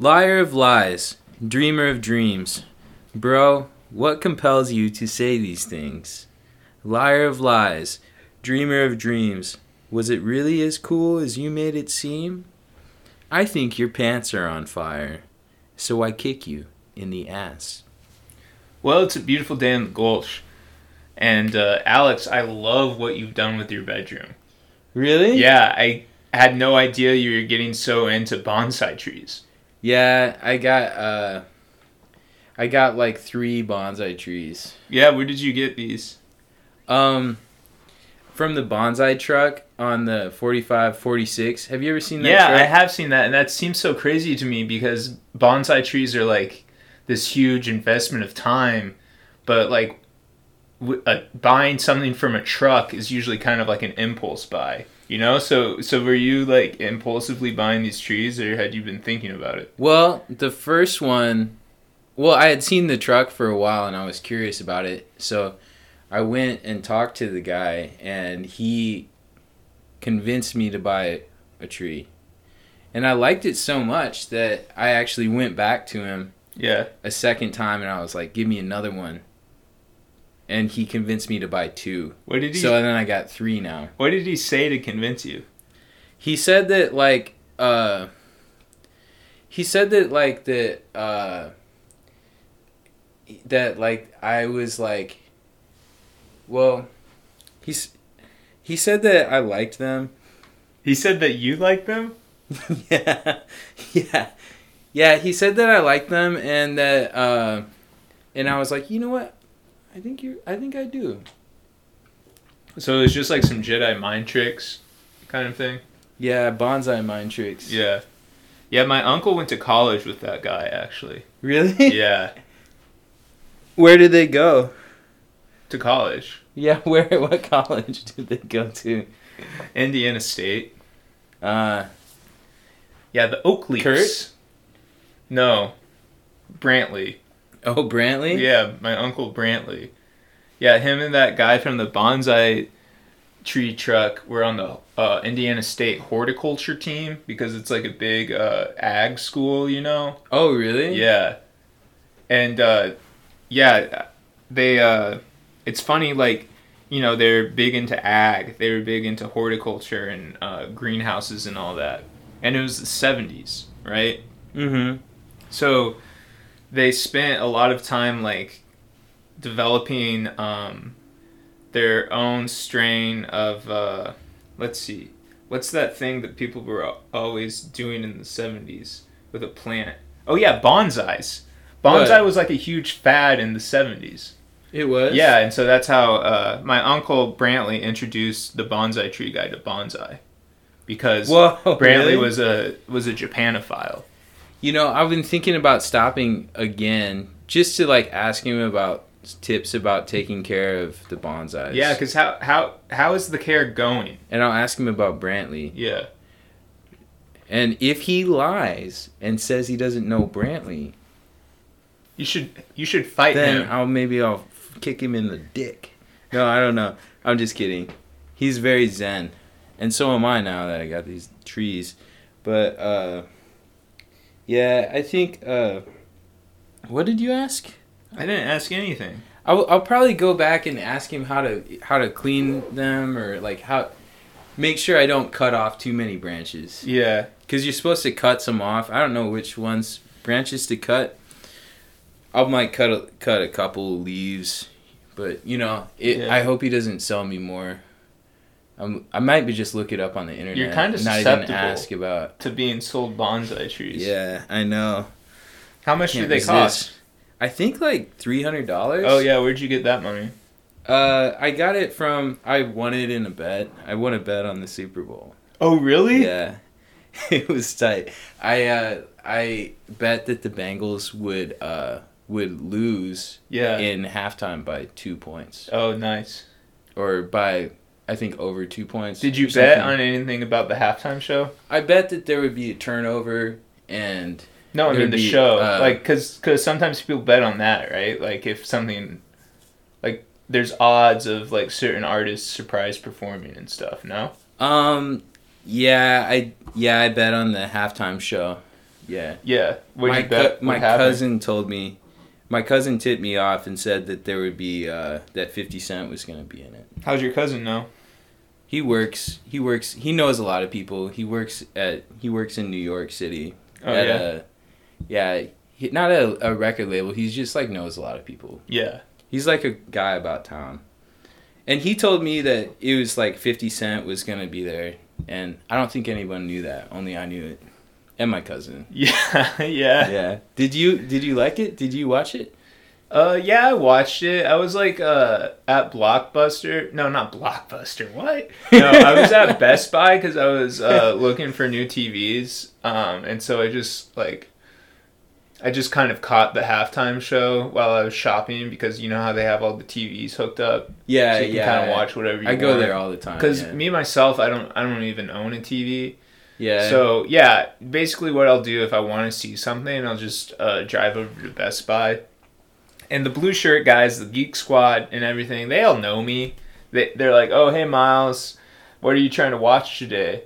Liar of lies, dreamer of dreams. Bro, what compels you to say these things? Liar of lies, dreamer of dreams. Was it really as cool as you made it seem? I think your pants are on fire, so I kick you in the ass. Well, it's a beautiful day in the Gulch. And uh, Alex, I love what you've done with your bedroom. Really? Yeah, I had no idea you were getting so into bonsai trees. Yeah, I got uh I got like 3 bonsai trees. Yeah, where did you get these? Um from the bonsai truck on the 45 46. Have you ever seen that Yeah, truck? I have seen that, and that seems so crazy to me because bonsai trees are like this huge investment of time, but like w- uh, buying something from a truck is usually kind of like an impulse buy, you know. So, so were you like impulsively buying these trees, or had you been thinking about it? Well, the first one, well, I had seen the truck for a while and I was curious about it. So I went and talked to the guy and he convinced me to buy a tree. And I liked it so much that I actually went back to him Yeah. a second time and I was like, give me another one. And he convinced me to buy two. What did he? So then I got three now. what did he say to convince you? He said that like uh he said that like that uh that like I was like well he's he said that I liked them. He said that you like them. yeah. Yeah. Yeah, he said that I liked them and that uh and I was like, "You know what? I think you I think I do." So it's just like some Jedi mind tricks, kind of thing. Yeah, bonsai mind tricks. Yeah. Yeah, my uncle went to college with that guy actually. Really? Yeah, Where did they go? to college. Yeah, where what college did they go to? Indiana State. Uh Yeah, the Oak Leafs. Kurt? No. Brantley. oh, Brantley? Yeah, my uncle Brantley. Yeah, him and that guy from the bonsai tree truck were on the uh, Indiana State horticulture team because it's like a big uh, ag school, you know. Oh, really? Yeah. And uh yeah, they uh it's funny like you know, they're big into ag. They were big into horticulture and uh, greenhouses and all that. And it was the 70s, right? Mm-hmm. So they spent a lot of time like developing um, their own strain of uh, let's see, what's that thing that people were always doing in the seventies with a plant? Oh yeah, bonsais. Bonsai What? was like a huge fad in the seventies. It was? Yeah, and so that's how uh, my uncle Brantley introduced the bonsai tree guy to bonsai, because Whoa, Brantley really? was a was a Japanophile. You know, I've been thinking about stopping again just to like ask him about tips about taking care of the bonsais. Yeah, because how how how is the care going? and I'll ask him about Brantley. Yeah, And if he lies and says he doesn't know Brantley, you should you should fight then him. I'll maybe I'll kick him in the dick. No, I don't know. I'm just kidding. He's very zen, and so am I now that I got these trees. But uh, yeah, I think. Uh, what did you ask? I didn't ask anything. I'll, I'll probably go back and ask him how to how to clean them or like how make sure I don't cut off too many branches Yeah, because you're supposed to cut some off. I don't know which ones branches to cut. I might cut a, cut a couple leaves, but you know, it, Yeah. I hope he doesn't sell me more. I'm, I might be just look it up on the internet. You're not even susceptible. ask about. to being sold bonsai trees. Yeah, I know. How much do they resist. cost? I think like three hundred dollars. Oh yeah, where'd you get that money? Uh, I got it from I won it in a bet. I won a bet on the Super Bowl. Oh really? Yeah, it was tight. I uh, I bet that the Bengals would uh would lose Yeah. in halftime by two points Oh nice. or by I think over two points. Did you bet something. on anything about the halftime show? I bet that there would be a turnover and No, I mean the be, show. uh, like, cause, cause sometimes people bet on that, right? Like if something, like there's odds of like certain artists surprise performing and stuff. No. um yeah I yeah I bet on the halftime show Yeah. Yeah. What my you bet? cou- my happened? cousin told me. My cousin tipped me off and said that there would be uh, that Fifty Cent was gonna be in it. How's your cousin know? He works. He works. He knows a lot of people. He works at. He works in New York City. Oh at yeah. A, yeah. He, not a, a record label. He's just like knows a lot of people. yeah. He's like a guy about town. And he told me that it was like 50 Cent was going to be there. And I don't think anyone knew that. Only I knew it. And my cousin. Yeah. yeah. Yeah. Did you did you like it? Did you watch it? Uh yeah, I watched it. I was like uh at Blockbuster. No, not Blockbuster. What? No, I was at Best Buy because I was uh looking for new TVs. Um and so I just like I just kind of caught the halftime show while I was shopping because you know how they have all the TVs hooked up. Yeah, so you can yeah. kind of watch whatever you I go want. there all the time. Because yeah. me myself, I don't, I don't even own a TV. yeah. So yeah, basically what I'll do if I want to see something, I'll just uh, drive over to Best Buy. And the blue shirt guys, the Geek Squad and everything, they all know me. They they're like, oh hey Miles, what are you trying to watch today?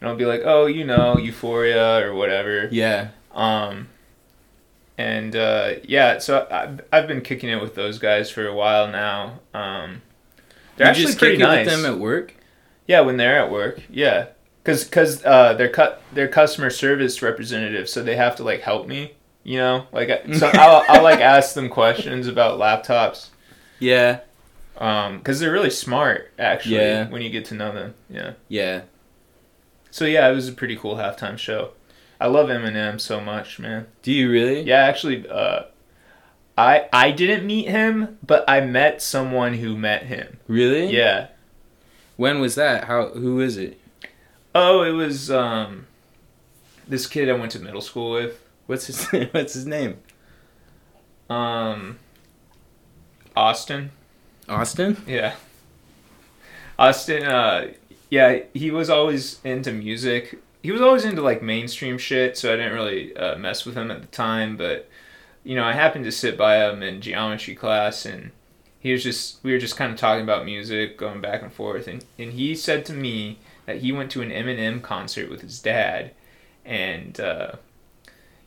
And I'll be like, oh you know Euphoria or whatever. yeah. Um, and uh, yeah, so I've, I've been kicking it with those guys for a while now. Um, they're you actually just pretty nice. with them at work? Yeah, when they're at work. Yeah, because cause, uh, they're cut they're customer service representatives, so they have to like help me. You know, like so I'll, I'll like ask them questions about laptops. Yeah. Um, because they're really smart actually Yeah. when you get to know them. Yeah. Yeah. So yeah, it was a pretty cool halftime show. I love Eminem so much, man. Do you really? Yeah, actually, uh, I I didn't meet him, but I met someone who met him. Really? Yeah. When was that? How who is it? Oh, it was um, this kid I went to middle school with. What's his what's his name? Um, Austin. Austin? Yeah. Austin. Uh, yeah, he was always into music. He was always into like mainstream shit, so I didn't really uh, mess with him at the time. But you know, I happened to sit by him in geometry class, and he was just we were just kind of talking about music, going back and forth, and and he said to me that he went to an Eminem concert with his dad, and uh,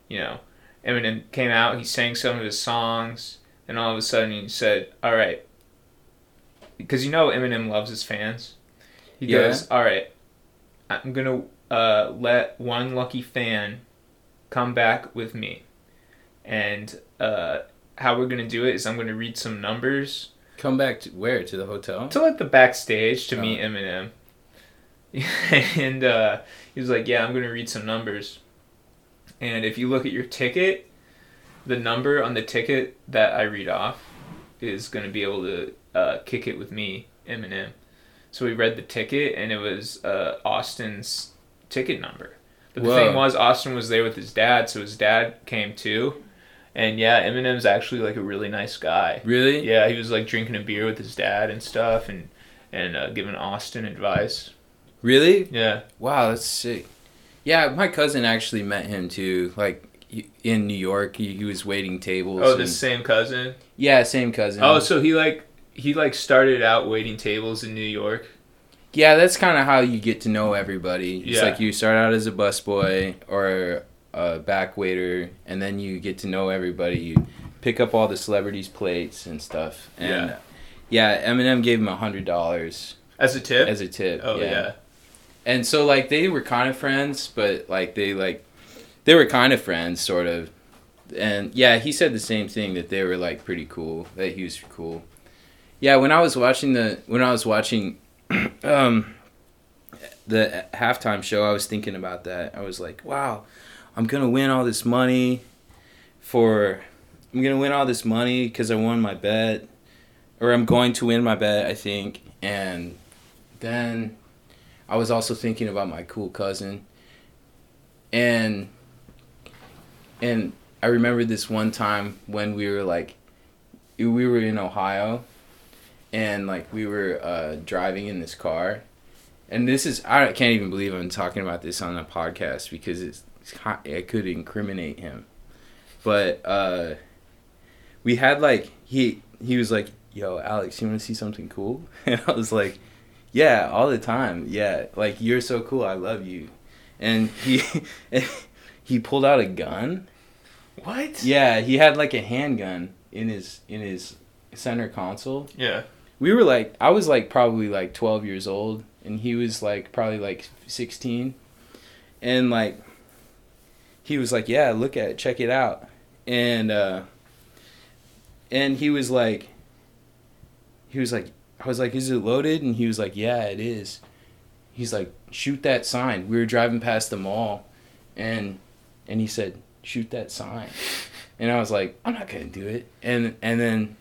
you know, Eminem came out, he sang some of his songs, and all of a sudden he said, "All right." Because you know Eminem loves his fans. He Yeah. goes, "All right, I'm gonna uh, let one lucky fan come back with me, and uh, how we're gonna do it is I'm gonna read some numbers Come back to where? To the hotel? to like the backstage to Oh. meet Eminem. and uh, he was like, "Yeah, I'm gonna read some numbers, and if you look at your ticket, the number on the ticket that I read off is gonna be able to uh, kick it with me, Eminem." So we read the ticket, and it was uh, Austin's ticket number. But the Whoa. thing was, Austin was there with his dad, so his dad came too. And yeah, Eminem's actually like a really nice guy. Really? Yeah, he was like drinking a beer with his dad and stuff, and and uh, giving Austin advice. Really? Yeah. Wow, that's sick. Yeah, my cousin actually met him too. Like in New York, he, he was waiting tables. Oh, and- the same cousin. yeah, same cousin. Oh, so he like he like started out waiting tables in New York. yeah, that's kind of how you get to know everybody. It's Yeah. like you start out as a busboy or a back waiter, and then you get to know everybody. You pick up all the celebrities' plates and stuff. And Yeah. yeah, Eminem gave him a hundred dollars As a tip. as a tip. oh yeah. And so like they were kind of friends but like they like they were kind of friends sort of. And yeah he said the same thing that they were like pretty cool that he was cool. Yeah when i was watching the when i was watching um the halftime show i was thinking about that. I was like wow i'm gonna win all this money for i'm gonna win all this money because i won my bet or i'm going to win my bet i think. And then I was also thinking about my cool cousin. And and I remember this one time when we were like we were in Ohio and like we were uh, driving in this car. And this is I can't even believe I'm talking about this on a podcast because it's, it's it could incriminate him. But uh we had like he he was like, "Yo, Alex, you want to see something cool?" And I was like, yeah, all the time. Yeah, like you're so cool. I love you. And he he pulled out a gun. What? Yeah, he had like a handgun in his in his center console. Yeah. We were like I was like probably like 12 years old and he was like probably like 16. And like he was like, "Yeah, look at it, check it out." And uh and he was like he was like I was like, "Is it loaded?" And he was like, "Yeah, it is." He's like, "Shoot that sign." We were driving past the mall and and he said, "Shoot that sign." And I was like, "I'm not going to do it." And and then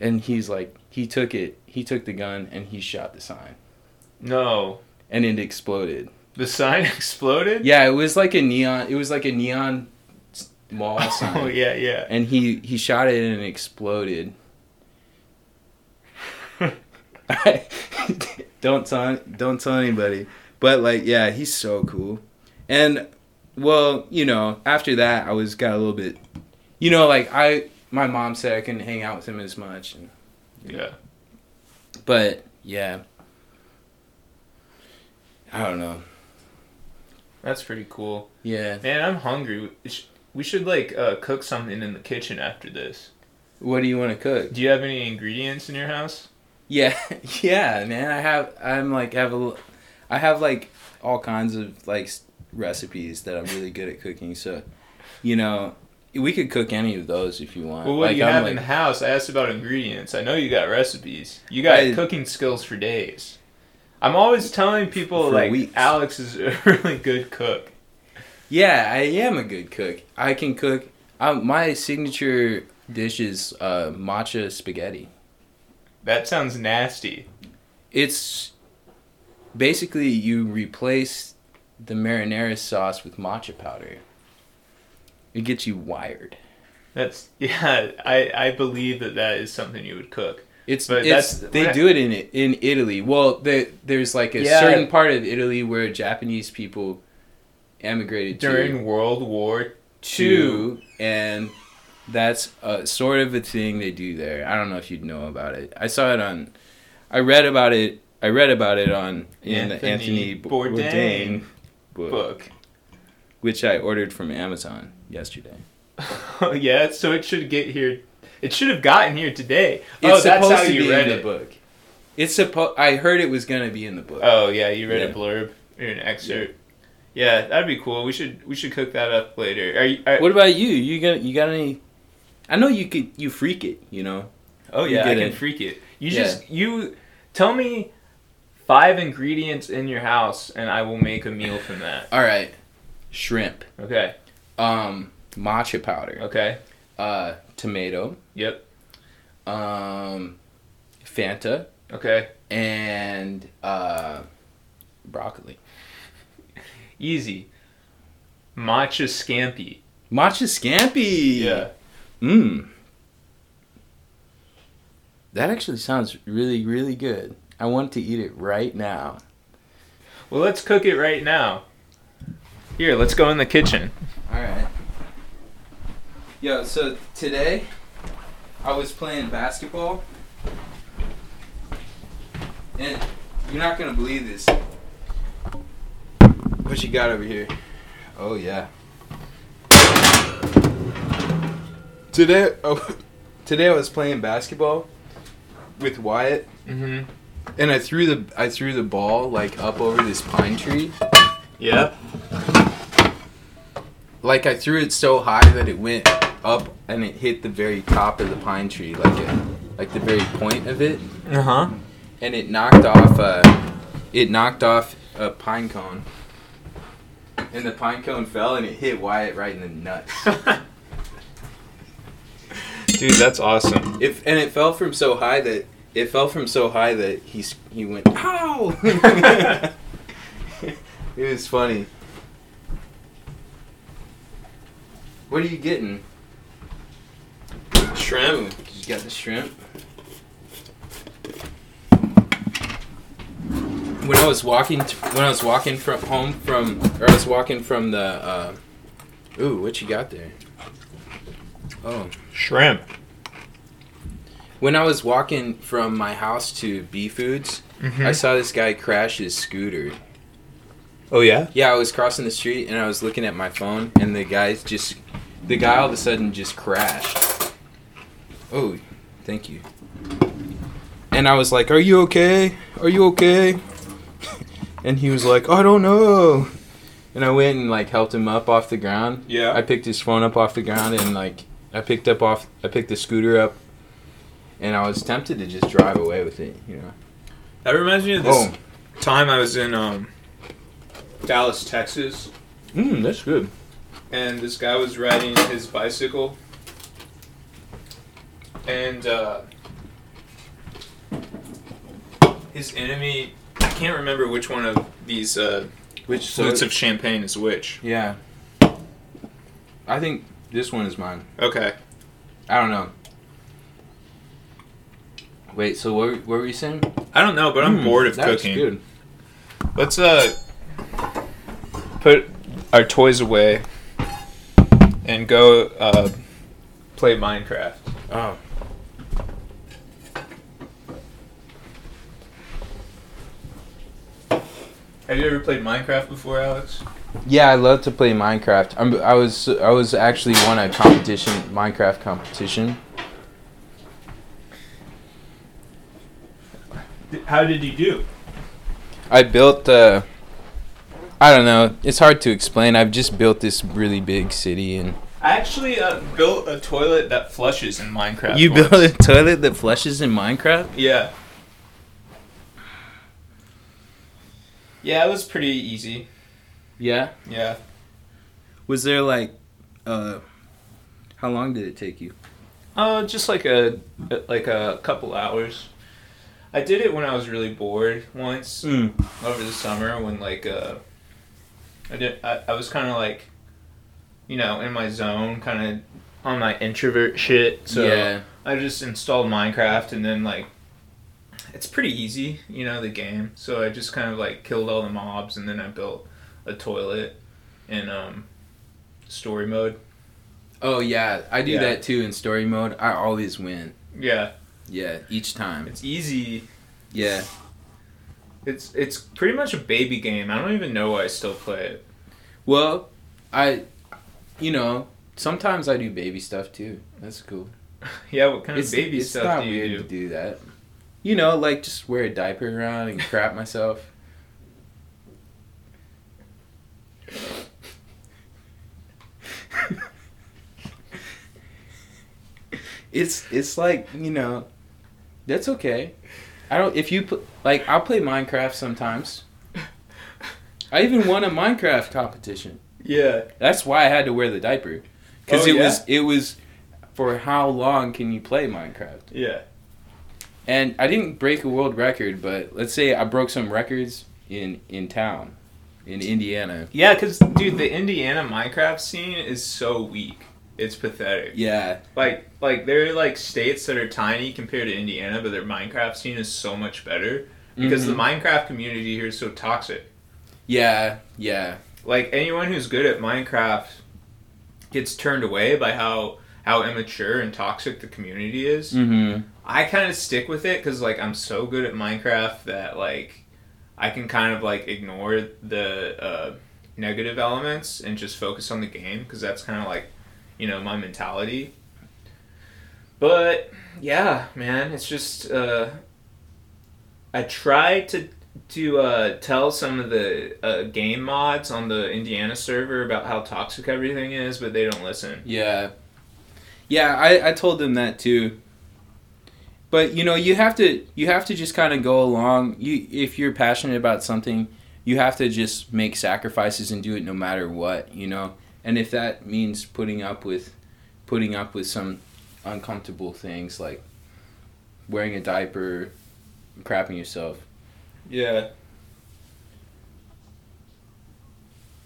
and he's like, he took it. He took the gun and he shot the sign. No. And it exploded. The sign exploded? Yeah, it was like a neon. It was like a neon mall oh, sign. Oh, yeah, yeah. And he he shot it and it exploded. don't tell don't tell anybody. But like yeah, he's so cool. And well, you know, after that I was got a little bit you know, like I my mom said I couldn't hang out with him as much and Yeah. but yeah. I don't know. That's pretty cool. Yeah. Man, I'm hungry. We should, like, uh, cook something in the kitchen after this. What do you want to cook? Do you have any ingredients in your house? Yeah, yeah, man. I have. I'm like have a. I have like all kinds of like recipes that I'm really good at cooking. So, you know, we could cook any of those if you want. Well, what like, do you I'm have like, in the house? I asked about ingredients. I know you got recipes. You got I- cooking skills for days. I'm always telling people like weeks. Alex is a really good cook. Yeah, I am a good cook. I can cook. Um, my signature dish is uh, matcha spaghetti. That sounds nasty. It's basically you replace the marinara sauce with matcha powder. It gets you wired. That's yeah. I I believe that that is something you would cook. It's, But it's that's- they I- do it in in Italy. Well, there there's like a Yeah. certain part of Italy where Japanese people emigrated During to, World War Two and that's a sort of a thing they do there. I don't know if you'd know about it. I saw it on I read about it I read about it on in the Anthony Anthony Bourdain Bourdain book, book. which I ordered from Amazon yesterday. yeah, so it should get here. It should have gotten here today. It's oh, that's how you read it. the book. It's supposed I heard it was going to be in the book. Oh yeah, you read a Yeah. blurb or an excerpt. Yeah. that'd be cool. We should we should cook that up later. Are you? Are, What about you? You got you got any? I know you could you freak it. You know. oh you yeah, I can it. freak it. You Yeah. just you tell me five ingredients in your house, and I will make a meal from that. All right, shrimp, Okay. um, matcha powder, Okay. uh, tomato, Yep. um, Fanta, Okay. and uh, broccoli. Easy. Matcha scampi. Matcha scampi. Yeah. Mmm. That actually sounds really really good. I want to eat it right now. Well, let's cook it right now. Here, let's go in the kitchen. All right. Yo, so today I was playing basketball, and you're not gonna believe this. What you got over here? Oh yeah. Today, oh, today I was playing basketball with Wyatt, Mm-hmm. and I threw the I threw the ball like up over this pine tree. Yep. like I threw it so high that it went up and it hit the very top of the pine tree, like it, like the very point of it, Uh huh. and it knocked off a, it knocked off a pine cone, and the pine cone fell and it hit Wyatt right in the nuts. Dude, that's awesome. If and it fell from so high that it fell from so high that he he went ow. it was funny. What are you getting? Shrimp. You got the shrimp. When I was walking, t- when I was walking from home from, or I was walking from the, uh, ooh, what you got there? Oh, Shrimp. when I was walking from my house to B Foods, Mm-hmm. I saw this guy crash his scooter. Oh yeah. Yeah, I was crossing the street and I was looking at my phone, and the guy just, the guy all of a sudden just crashed. Oh, thank you. And I was like, "Are you okay? Are you okay?" and he was like, "I don't know." And I went and like helped him up off the ground. Yeah. I picked his phone up off the ground and like I picked up off I picked the scooter up and I was tempted to just drive away with it, you know. That reminds me of this Oh, time I was in um, Dallas, Texas, mm, that's good. and this guy was riding his bicycle, and uh, his enemy. I can't remember which one of these uh, Which flutes of champagne is which. Yeah. I think this one is mine. Okay. I don't know. Wait, so what, what were you saying? I don't know, but I'm Mm, bored of that's cooking. good. Let's uh put our toys away and go uh, play Minecraft. Oh. Have you ever played Minecraft before, Alex? Yeah, I love to play Minecraft. I'm, I was I was actually won a competition, Minecraft competition. How did you do? I built uh I don't know. It's hard to explain. I've just built this really big city and I actually uh, built a toilet that flushes in Minecraft. You once. built a toilet that flushes in Minecraft? Yeah. Yeah, it was pretty easy. Yeah. Yeah. Was there like uh how long did it take you? Uh, just like a like a couple hours. I did it when I was really bored once Mm. over the summer when like uh I did I, I was kind of like you know in my zone kind of on my introvert shit so yeah. I just installed Minecraft and then like it's pretty easy, you know, the game. So I just kind of like killed all the mobs and then I built a toilet in um story mode. Oh yeah, I do Yeah. that too in story mode. I always win. Yeah, Yeah, each time. it's easy. Yeah. It's it's pretty much a baby game. I don't even know why I still play it. Well, I you know, sometimes I do baby stuff too. That's cool. Yeah, what kind it's of baby it's stuff not do you weird do? to do that. You know, like just wear a diaper around and crap myself. It's it's like you know, that's okay. I don't if you put like I'll play Minecraft sometimes. I even won a Minecraft competition. Yeah. That's why I had to wear the diaper, because Oh, it yeah? was it was for how long can you play Minecraft? Yeah. And I didn't break a world record, but let's say I broke some records in in town, in Indiana. Yeah, cuz dude, the Indiana Minecraft scene is so weak. It's pathetic. Yeah, Like like there are like states that are tiny compared to Indiana, but their Minecraft scene is so much better because the Mhm. Minecraft community here is so toxic. yeah, yeah, Like anyone who's good at Minecraft gets turned away by how how immature and toxic the community is. mm-hmm. I kind of stick with it because like I'm so good at Minecraft that like I can kind of like ignore the uh, negative elements and just focus on the game because that's kind of like you know my mentality. But yeah, man, it's just uh, I try to to uh, tell some of the uh, game mods on the Indiana server about how toxic everything is, but they don't listen. yeah, yeah. I I told them that too. But you know, you have to you have to just kind of go along. You if you're passionate about something, you have to just make sacrifices and do it no matter what. You know, and if that means putting up with putting up with some uncomfortable things like wearing a diaper, crapping yourself. Yeah.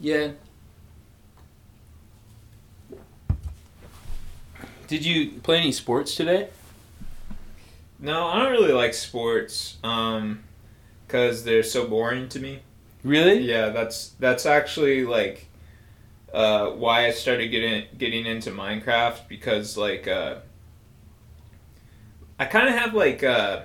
Yeah. Did you play any sports today? No, I don't really like sports um cuz they're so boring to me. Really? Yeah, that's that's actually like uh why I started getting getting into Minecraft because like uh I kind of have like uh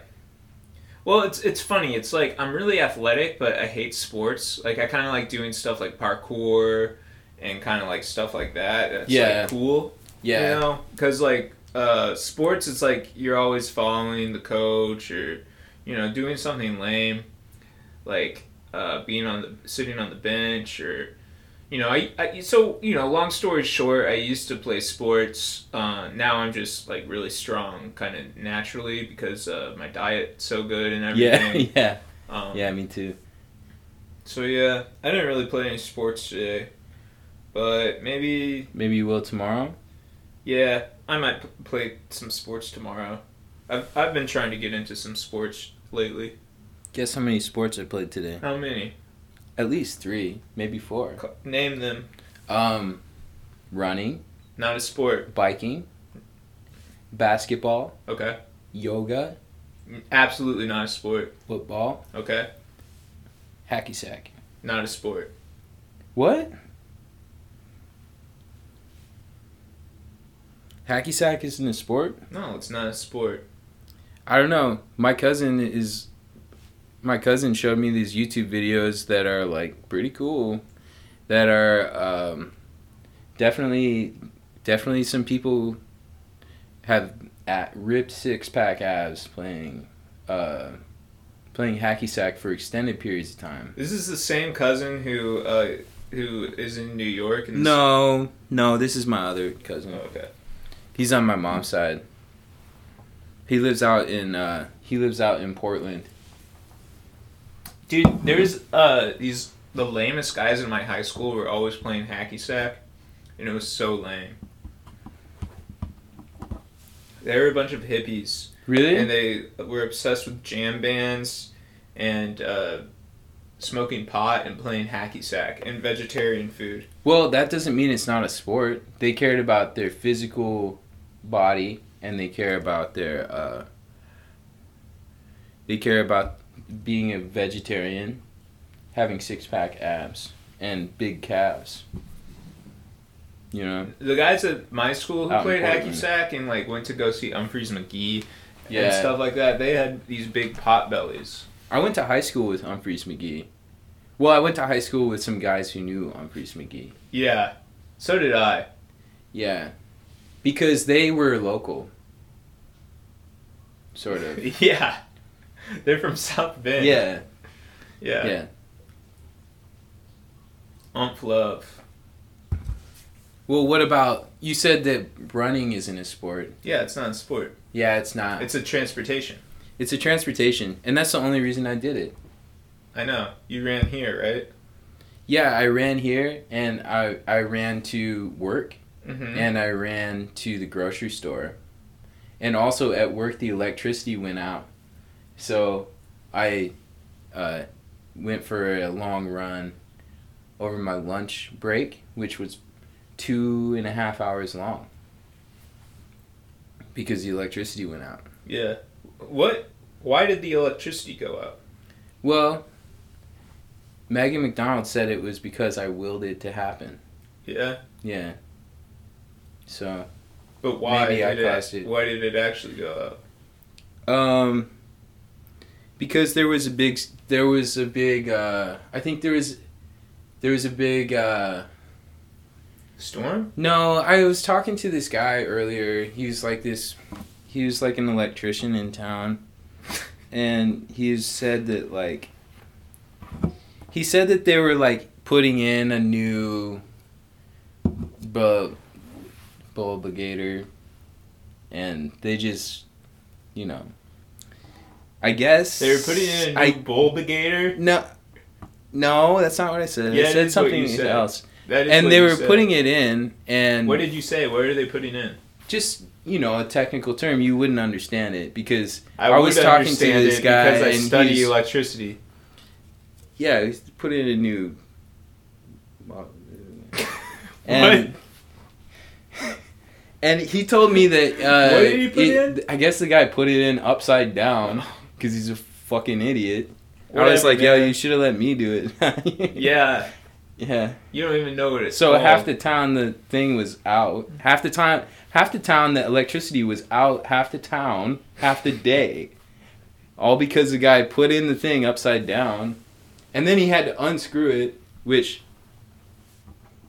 Well, it's it's funny. It's like I'm really athletic, but I hate sports. Like I kind of like doing stuff like parkour and kind of like stuff like that. That's Yeah. like cool. Yeah. You know, because like uh, sports, it's like you're always following the coach or you know doing something lame, like uh, being on the sitting on the bench or you know I, I so you know long story short I used to play sports uh, now I'm just like really strong kind of naturally because uh, my diet's so good and Yeah, everything yeah, um, yeah. Me too. so yeah I didn't really play any sports today but maybe Maybe you will tomorrow. yeah I might p- play some sports tomorrow I've, I've been trying to get into some sports lately Guess how many sports I played today? how many At least three, maybe four. Name them Um, running, not a sport biking, basketball, okay yoga, absolutely not a sport football, okay hacky sack. not a sport What? Hacky sack isn't a sport? no it's not a sport I don't know. My cousin is. My cousin showed me these YouTube videos that are like pretty cool. That are um, definitely, definitely some people have at ripped six pack abs playing, uh, playing hacky sack for extended periods of time. This is the same cousin who uh, who is in New York. And No, no, this is my other cousin. Oh, okay. He's on my mom's side. He lives out in uh, he lives out in Portland. Dude, there's uh these the lamest guys in my high school were always playing hacky sack, and it was so lame. They were a bunch of hippies, Really? and they were obsessed with jam bands and uh, smoking pot and playing hacky sack and vegetarian food. Well, that doesn't mean it's not a sport. They cared about their physical body and they care about their uh they care about being a vegetarian, having six pack abs and big calves. You know? The guys at my school who played hacky sack and like went to go see Umphrey's McGee and stuff like that, they had these big pot bellies. I went to high school with Umphrey's McGee. Well, I went to high school with some guys who knew Umphrey's McGee. Yeah, so did I. Yeah. Because they were local. Sort of. yeah, they're from South Bend. Yeah. yeah. Yeah. Umph love. Well, what about you said that running isn't a sport? Yeah, it's not a sport. Yeah, it's not. It's a transportation. It's a transportation, and that's the only reason I did it. I know. You ran here, right? Yeah, I ran here and I I ran to work Mm-hmm. and I ran to the grocery store. And also at work the electricity went out. So I uh, went for a long run over my lunch break, which was two and a half hours long. Because the electricity went out. yeah. What? Why did the electricity go out? Well, Megan McDonald said it was because I willed it to happen. Yeah, Yeah. So, but why Maybe I did it, it. Why did it actually go out? um, because there was a big, there was a big, uh, I think there was, there was a big, uh, Storm? no, I was talking to this guy earlier. He was like this, he was like an electrician in town. And he said that, like, he said that they were, like, putting in a new bulb, bulbigator. And they just, you know, I guess. They were putting in a new I bulbigator. No, no, that's not what I said. Yeah, I said something said. else. That is And they were said. putting it in, and What did you say? What are they putting in? just you know a technical term you wouldn't understand it because I, I was talking to this guy because I and study electricity. yeah, he's put in a new. And and he told me that uh, What did he put it- I guess the guy put it in upside down because he's a fucking idiot. I was Whatever, like, yo, you should have let me do it. Yeah, yeah. you don't even know what it's So called. half the town the thing was out. Half the time, half the town the electricity was out. Half the town, half the day. All because the guy put in the thing upside down, and then he had to unscrew it, which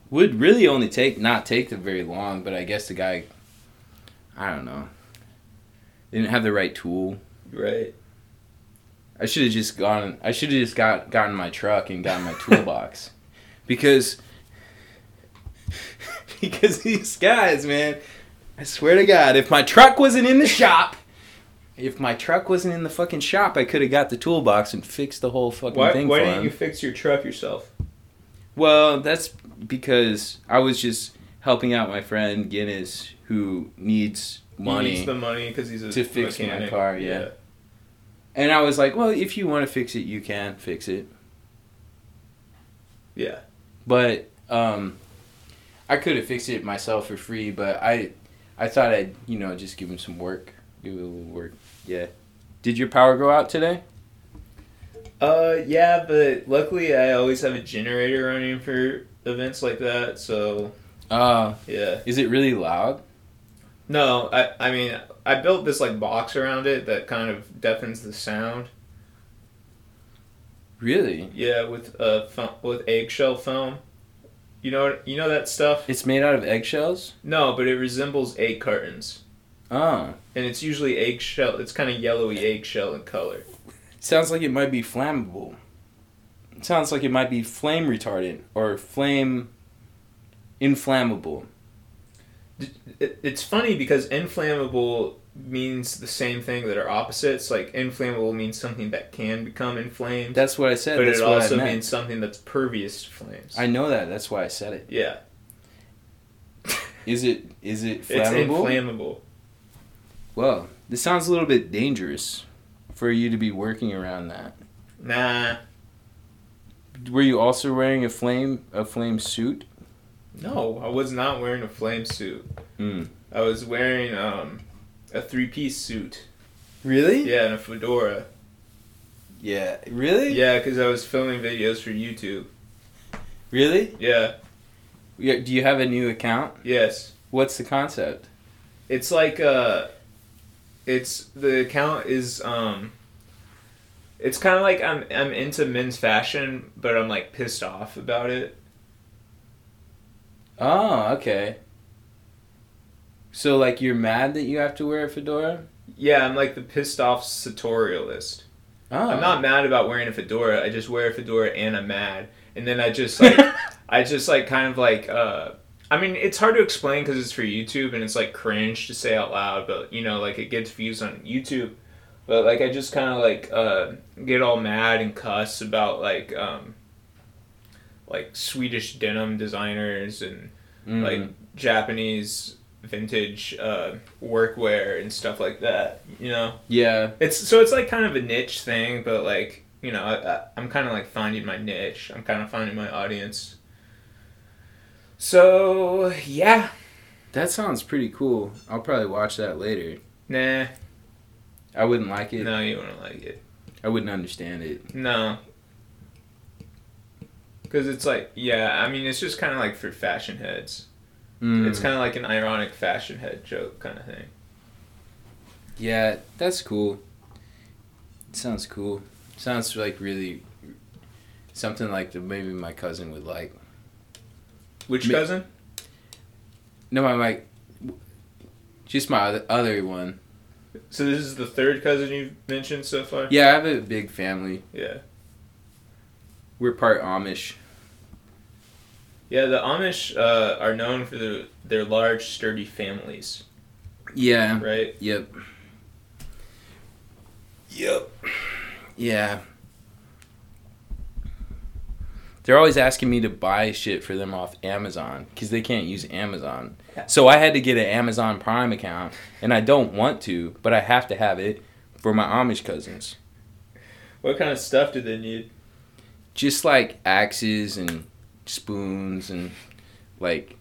would really only take not take them very long. But I guess the guy, I don't know, didn't have the right tool. Right. I should have just gone. I should have just got gotten my truck and gotten my toolbox, because because these guys, man. I swear to God, if my truck wasn't in the shop, if my truck wasn't in the fucking shop, I could have got the toolbox and fixed the whole fucking Why, thing why didn't him. you fix your truck yourself? Well, that's because I was just helping out my friend Guinness, who needs money. He needs the money because he's a to fix my mechanic. car, yeah. And I was like, well, if you want to fix it, you can fix it. Yeah. But um, I could have fixed it myself for free, but I I thought I'd, you know, just give him some work. Give it a little work. Yeah. Did your power go out today? Uh, yeah, but luckily I always have a generator running for events like that. So Uh, yeah. is it really loud? No, I I mean I built this like box around it that kind of deafens the sound. Really? Yeah, with uh foam, with eggshell foam. You know you know that stuff? It's made out of eggshells? No, but it resembles egg cartons, Oh. and it's usually eggshell. It's kind of yellowy eggshell in color. Sounds like it might be flammable. It sounds like it might be flame retardant or flame inflammable. It, it's funny because inflammable means the same thing that are opposites. Like inflammable means something that can become inflamed, That's what I said. but That's it also means something that's pervious to flames. I know that. That's why I said it. yeah, Is it is it it's flammable? inflammable. well, this sounds a little bit dangerous for you to be working around that. Nah, Were you also wearing a flame a flame suit? No, I was not wearing a flame suit. Mm. I was wearing um, a three-piece suit. Really? Yeah, and a fedora. Yeah. Really? Yeah, because I was filming videos for YouTube. Really? Yeah. Yeah. Do you have a new account? Yes. What's the concept? It's like uh it's the account is um it's kind of like I'm I'm into men's fashion, but I'm like pissed off about it. Oh, okay. So like you're mad that you have to wear a fedora? Yeah, I'm like the pissed off sartorialist. Oh. I'm not mad about wearing a fedora. I just wear a fedora and I'm mad. And then I just like I just like kind of like uh I mean, it's hard to explain because it's for YouTube and it's like cringe to say out loud, but you know, like it gets views on YouTube. But like I just kind of like uh, get all mad and cuss about like um, like Swedish denim designers and Mm. like Japanese vintage uh, workwear and stuff like that. You know, yeah. it's so it's like kind of a niche thing, but like you know, I, I, I'm kind of like finding my niche. I'm kind of finding my audience. So yeah, That sounds pretty cool. I'll probably watch that later. nah, I wouldn't like it. no, you wouldn't like it. I wouldn't understand it. No, because it's like yeah, I mean, it's just kind of like for fashion heads. Mm. It's kind of like an ironic fashion head joke kind of thing. Yeah, that's cool. sounds cool. Sounds like really something like the maybe my cousin would like. Which Ma- cousin? No, my my just my other, other one. So this is the third cousin you've mentioned so far. Yeah, I have a big family. Yeah. We're part Amish. Yeah, the Amish uh, are known for the, their large, sturdy families, Yeah. right? Yep. Yep. Yeah. They're always asking me to buy shit for them off Amazon because they can't use Amazon. So I had to get an Amazon Prime account, and I don't want to, but I have to have it for my Amish cousins. What kind of stuff do they need? Just like axes and spoons and like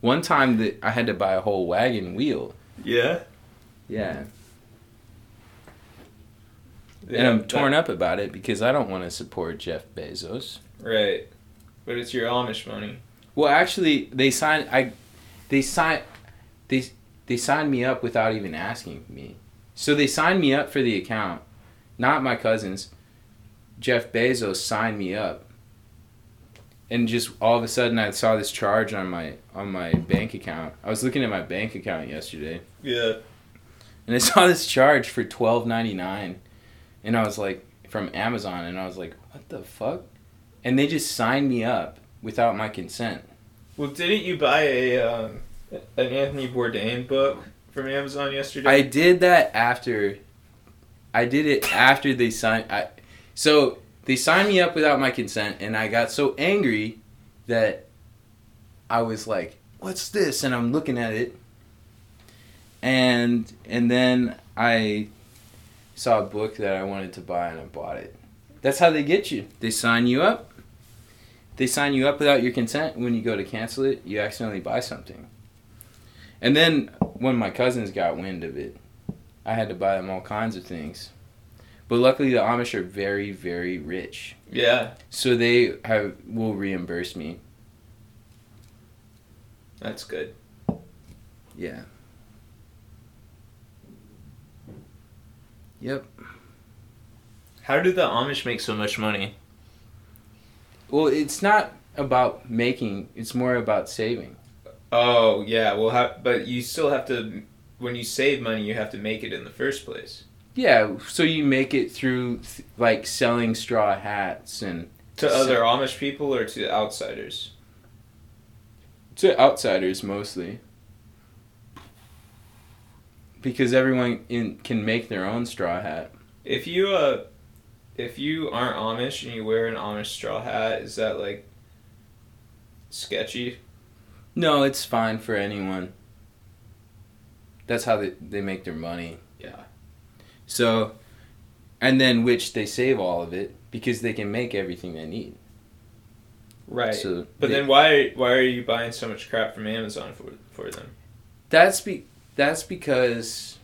one time that I had to buy a whole wagon wheel. Yeah. Yeah. and I'm torn up about it because I don't want to support Jeff Bezos. Right. But it's your Amish money. Well, actually, they signed. I, they signed, they they signed me up without even asking me. So they signed me up for the account, not my cousins. Jeff Bezos signed me up. And just all of a sudden I saw this charge on my on my bank account. I was looking at my bank account yesterday Yeah. and I saw this charge for twelve ninety nine, and I was like from Amazon, and I was like, what the fuck? And they just signed me up without my consent. Well, didn't you buy a um, an Anthony Bourdain book from Amazon yesterday? I did that after. I did it after they signed. I, so they signed me up without my consent, and I got so angry that I was like, "What's this?" And I'm looking at it, and and then I saw a book that I wanted to buy, and I bought it. That's how they get you. They sign you up. They sign you up without your consent. When you go to cancel it, you accidentally buy something. And then when my cousins got wind of it, I had to buy them all kinds of things. But luckily, the Amish are very, very rich, yeah, so they have will reimburse me. that's good. Yeah. Yep. How do the Amish make so much money? Well, it's not about making; it's more about saving. Oh yeah, well, how, but you still have to. When you save money, you have to make it in the first place. Yeah, so you make it through like selling straw hats and To So- other Amish people or to outsiders? to outsiders mostly. Because everyone in can make their own straw hat. If you uh, if you aren't Amish and you wear an Amish straw hat, is that like sketchy? No, it's fine for anyone. That's how they, they make their money. So, and then which they save all of it because they can make everything they need. Right. So, but they- then why why are you buying so much crap from Amazon for for them? that's be that's because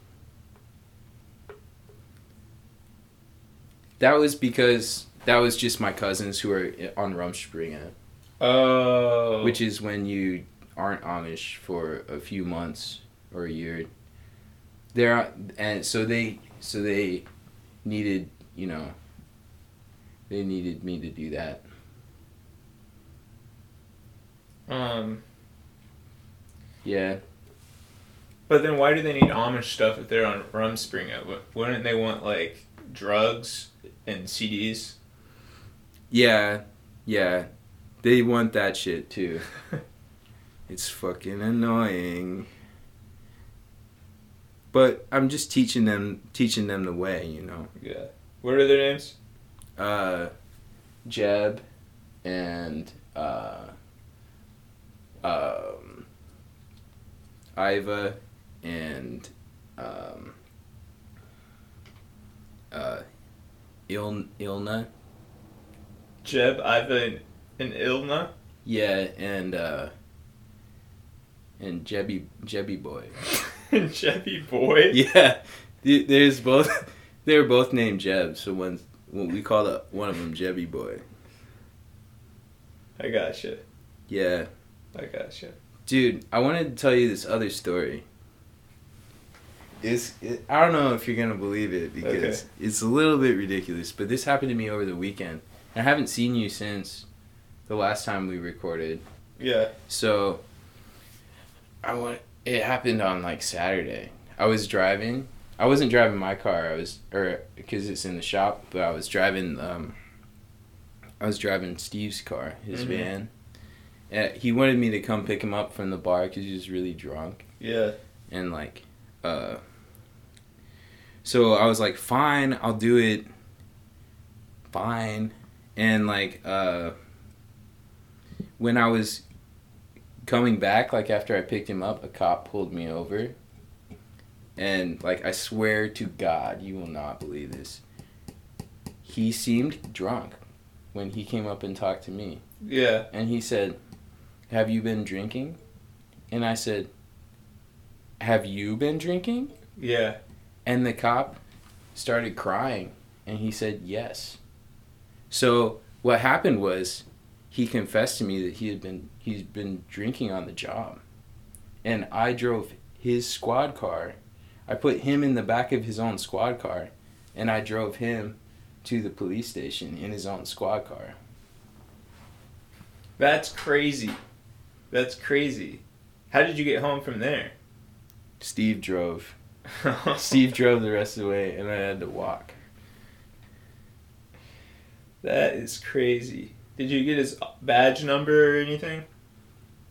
that was because that was just my cousins who are on Rumspringa, Oh. which is when you aren't Amish for a few months or a year. They're and so they so they needed you know they needed me to do that. um. Yeah. But then why do they need Amish stuff if they're on Rumspringa? Wou- Wouldn't they want like drugs and CDs? Yeah, yeah. They want that shit too. it's fucking annoying. But I'm just teaching them teaching them the way, you know. Yeah. What are their names? Uh Jeb and uh um Iva and um uh Il Ilna. Jeb, Iva, and, and Ilna. Yeah, and uh and Jebby Jebby boy. and Jebby Boy. Yeah, th- there's both. They were both named Jeb, so one when we call the, one of them Jebby boy. I gotcha. Yeah, I gotcha. dude, I wanted to tell you this other story. It's it, I don't know if you're gonna believe it because Okay. it's a little bit ridiculous, but this happened to me over the weekend. I haven't seen you since the last time we recorded. Yeah. So I want it happened on like Saturday. I was driving. I wasn't driving my car. I was or because it's in the shop, but I was driving um I was driving Steve's car, his Mhm. van. And he wanted me to come pick him up from the bar cuz he was really drunk Yeah. and like uh so I was like fine, I'll do it. Fine. And like uh when I was coming back like after I picked him up, a cop pulled me over. And like I swear to god, you will not believe this. He seemed drunk when he came up and talked to me Yeah. and he said, "Have you been drinking?" And I said, "Have you been drinking?" Yeah. And the cop started crying and he said, "Yes." So, what happened was he confessed to me that he had been he's been drinking on the job. And I drove his squad car. I put him in the back of his own squad car and I drove him to the police station in his own squad car. That's crazy. That's crazy. How did you get home from there? Steve drove. Steve drove the rest of the way, and I had to walk. That is crazy. Did you get his badge number or anything?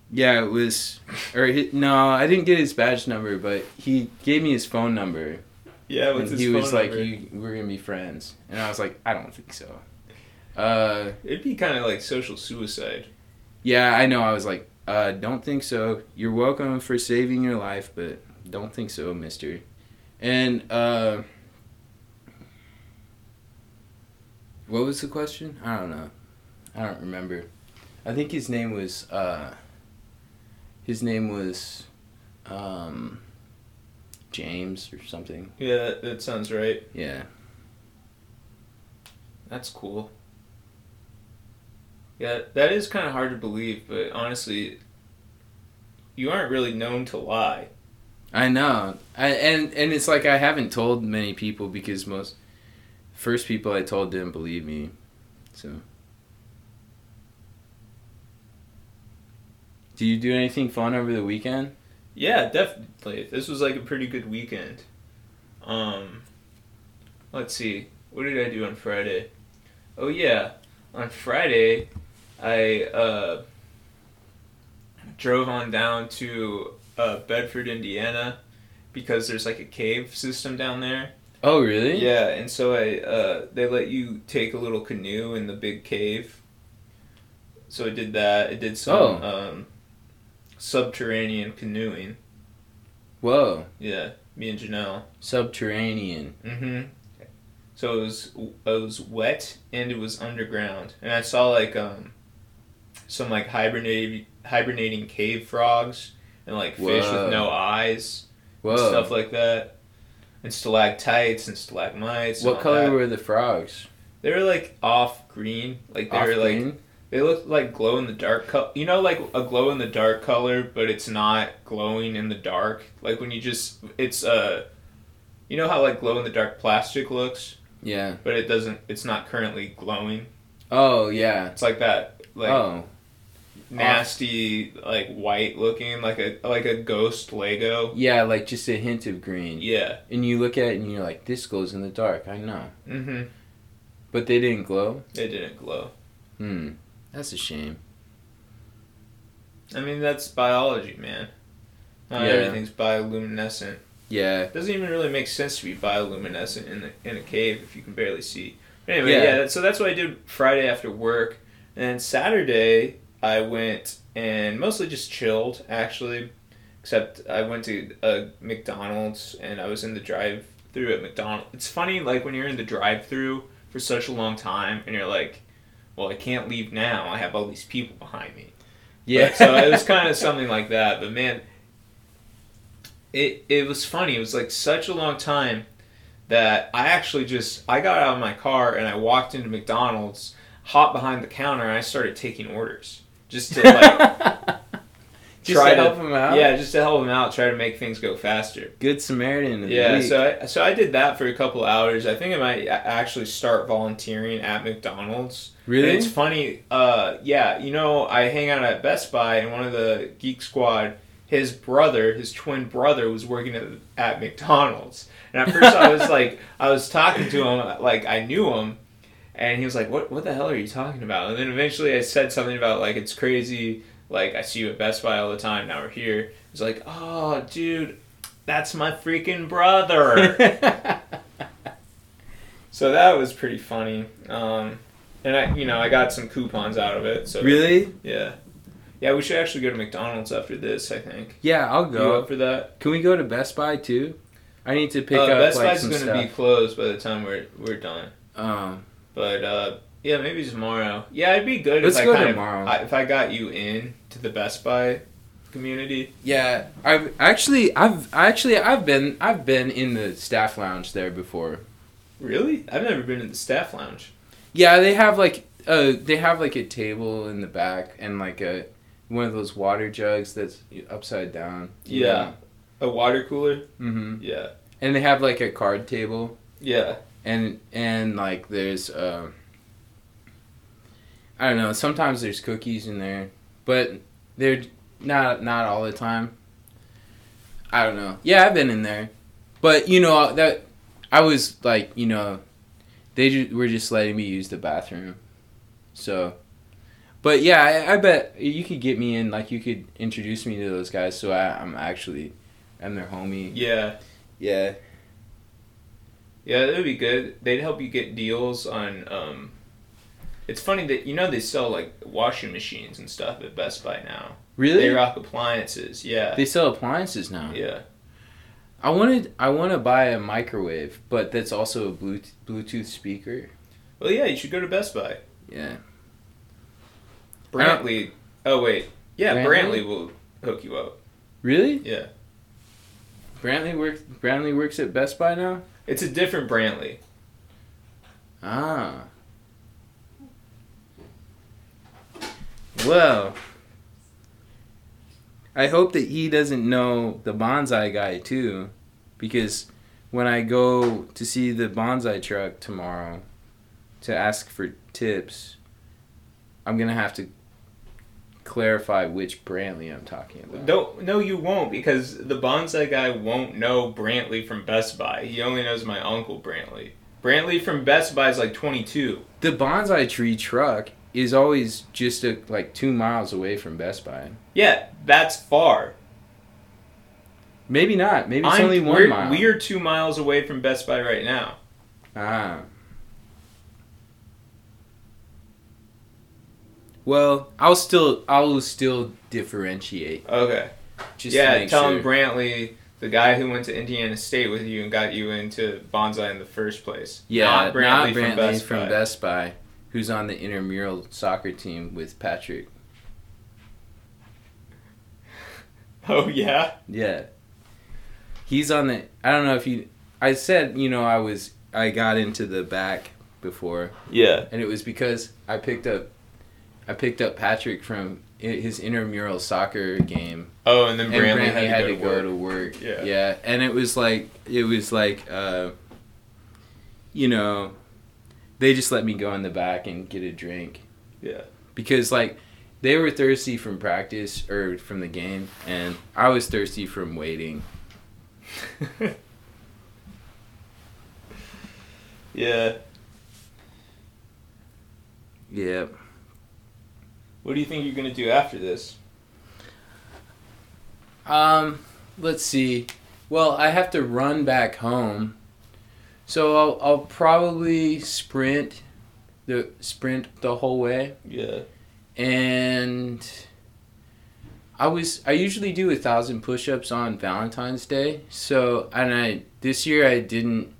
Yeah, it was, or he, no, I didn't get his badge number, but he gave me his phone number. Yeah, what's and his he phone was like, you, "We're gonna be friends," and I was like, "I don't think so." Uh, It'd be kind of like social suicide. yeah, I know. I was like, uh, "Don't think so." You're welcome for saving your life, but don't think so, Mister. And uh, what was the question? I don't know. I don't remember. I think his name was. Uh, his name was, um, James or something. Yeah, that, that sounds right. Yeah. That's cool. Yeah, that is kind of hard to believe, but honestly, you aren't really known to lie. I know, I, and and it's like I haven't told many people because most first people I told didn't believe me, so. Do you do anything fun over the weekend? Yeah, definitely. This was like a pretty good weekend. Um, let's see. What did I do on Friday? Oh yeah, on Friday, I uh, drove on down to uh, Bedford, Indiana, because there's like a cave system down there. Oh, really? Yeah, and so I uh, they let you take a little canoe in the big cave. So I did that. I did some Oh. um, subterranean canoeing. Whoa, Yeah, me and Janelle. subterranean. Mm-hmm. So it was it was wet and it was underground, and I saw like um some like hibernating hibernating cave frogs and like fish with no eyes Whoa. and stuff like that, and stalactites and stalagmites. and what color that. were the frogs? They were like off green, like they Off were like green? They looked like glow in the dark color. You know, like a glow in the dark color, but it's not glowing in the dark. Like when you just it's uh, you know how like glow in the dark plastic looks, Yeah. but it doesn't. It's not currently glowing. Oh yeah. It's like that, like oh. nasty, like white looking, like a like a ghost Lego. Yeah, like just a hint of green. Yeah. And you look at it and you're like, this glows in the dark. I know. Mm-hmm. But they didn't glow. They didn't glow. Hmm. That's a shame. I mean, that's biology, man. Not Yeah. everything's bioluminescent. Yeah. It doesn't even really make sense to be bioluminescent in the, in a cave if you can barely see. But anyway, Yeah. yeah. that, so that's what I did Friday after work, and Saturday I went and mostly just chilled actually, except I went to a McDonald's and I was in the drive-through at McDonald's. It's funny like when you're in the drive-through for such a long time and you're like, well, I can't leave now. I have all these people behind me. Yeah. But, so it was kind of something like that. But man, it it was funny. It was like such a long time that I actually just I got out of my car and I walked into McDonald's, hopped behind the counter, and I started taking orders just to like just try to to- help him out. yeah, just to help them out, try to make things go faster. Good Samaritan. Yeah, the week. so I, so I did that for a couple hours. I think I might actually start volunteering at McDonald's. really. And it's funny, uh, yeah, you know, I hang out at Best Buy, and one of the Geek Squad, his brother, his twin brother, was working at, at McDonald's. And at first, I was like, I was talking to him, like I knew him, and he was like, "What? What the hell are you talking about?" And then eventually, I said something about like it's crazy. Like I see you at Best Buy all the time. Now we're here. He's like, "Oh, dude, that's my freaking brother." so that was pretty funny. Um, and I, you know, I got some coupons out of it. So really? yeah, yeah. We should actually go to McDonald's after this. I think. Yeah, I'll You go. up for that? Can we go to Best Buy too? I need to pick uh, up Best like Buy's gonna be closed by the time we're we're done. Um, But uh, yeah, maybe tomorrow. Yeah, it'd be good Let's if I go kind tomorrow. Of, I, if I got you in to the Best Buy community. yeah, I've actually, I've actually, I've been, I've been in the staff lounge there before. Really? I've never been in the staff lounge. Yeah, they have like, uh, they have like a table in the back and like a one of those water jugs that's upside down. Yeah. A water cooler. know? Mhm. Yeah. And they have like a card table, Yeah. and and like there's uh, I don't know. Sometimes there's cookies in there, but they're not not all the time. I don't know. Yeah, I've been in there, but you know that I was like you know they ju- were just letting me use the bathroom, so. But yeah, I, I bet you could get me in. Like you could introduce me to those guys, so I, I'm actually, I'm their homie. Yeah. Yeah. Yeah, that would be good. They'd help you get deals on. Um, it's funny that you know they sell like washing machines and stuff at Best Buy now. Really? They rock appliances. Yeah. They sell appliances now. yeah. I wanted I want to buy a microwave, but that's also a Bluetooth, speaker. Well, yeah, you should go to Best Buy. Yeah. Brantley. Oh wait. Yeah, Brantley? Brantley will hook you up. Really? Yeah. Brantley works Brantley works at Best Buy now? It's a different Brantley. Ah. Well, I hope that he doesn't know the bonsai guy too, because when I go to see the bonsai truck tomorrow to ask for tips, I'm gonna have to clarify which Brantley I'm talking about. No, no, you won't because the bonsai guy won't know Brantley from Best Buy. He only knows my uncle Brantley. Brantley from Best Buy is like 22. The bonsai tree truck is always just a, like two miles away from Best Buy. Yeah, that's far. Maybe not. Maybe it's I'm- only one we're, mile. We are two miles away from Best Buy right now. Ah. Well, I'll still I'll still differentiate. Okay. Just yeah, tell sure. him Brantley, the guy who went to Indiana State with you and got you into bonsai in the first place. Yeah, not Brantley, from, Best, from Buy. Best Buy, who's on the intramural soccer team with Patrick. Oh yeah. Yeah. He's on the I don't know if you I said, you know, I was I got into the back before Yeah. and it was because I picked up I picked up Patrick from his intramural soccer game Oh, and then and Brantley, Brantley had, to go, to work. work. Yeah. yeah, and it was like it was like uh, you know, they just let me go in the back and get a drink Yeah. because like they were thirsty from practice or from the game, and I was thirsty from waiting. yeah. Yeah, What do you think you're gonna do after this? Um, let's see. Well, I have to run back home, so I'll I'll probably sprint the sprint the whole way. Yeah. and I was I usually do a thousand push-ups on Valentine's Day. So and I this year I didn't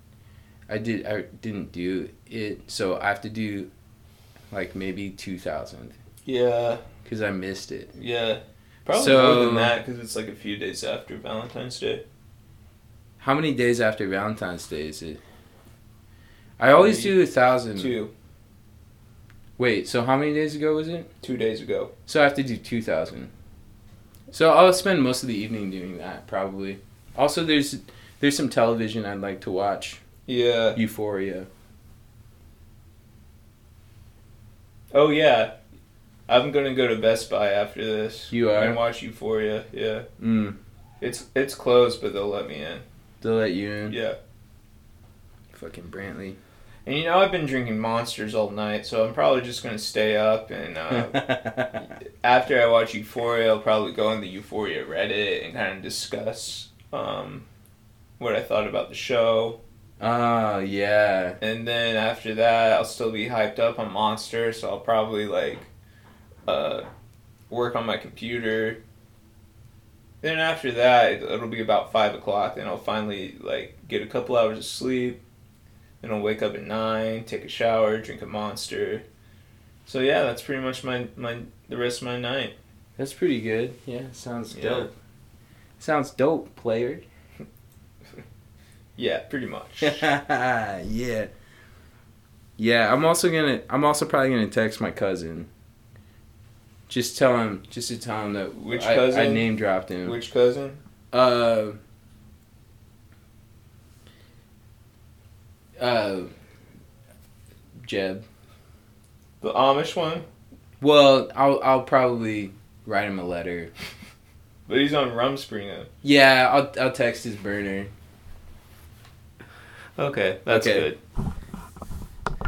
I did I didn't do it. So I have to do like maybe two thousand Yeah. because I missed it. Yeah. Probably So- more than that because it's like a few days after Valentine's Day. How many days after Valentine's Day is it? I always do a thousand. Two. Wait, so how many days ago was it? Two days ago. So I have to do 2,000. So I'll spend most of the evening doing that, probably. Also, there's there's some television I'd like to watch. Yeah. Euphoria. Oh yeah. I'm gonna go to Best Buy after this. You are? And watch Euphoria. Yeah. Mm. It's it's closed, but they'll let me in. They'll let you in. Yeah. Fucking Brantley. And you know I've been drinking monsters all night, so I'm probably just gonna stay up and uh, after I watch Euphoria, I'll probably go on the Euphoria Reddit and kind of discuss um, what I thought about the show. oh, yeah. And then after that, I'll still be hyped up on Monster, so I'll probably like uh, work on my computer. Then after that, it- it'll be about five o'clock. Then I'll finally like get a couple hours of sleep. Then I'll wake up at nine, take a shower, drink a Monster. So yeah, that's pretty much my my the rest of my night. That's pretty good. Yeah, sounds Yeah. dope. Sounds dope, player. Yeah, pretty much. yeah. Yeah, I'm also gonna. I'm also probably gonna text my cousin. Just tell him. Just to tell him that Which I, I name dropped him. Which cousin? Uh. Uh, Jeb. The Amish one, Well, I'll I'll probably write him a letter. but he's on Rumspringa. Yeah, I'll I'll text his burner. Okay, that's Okay. good.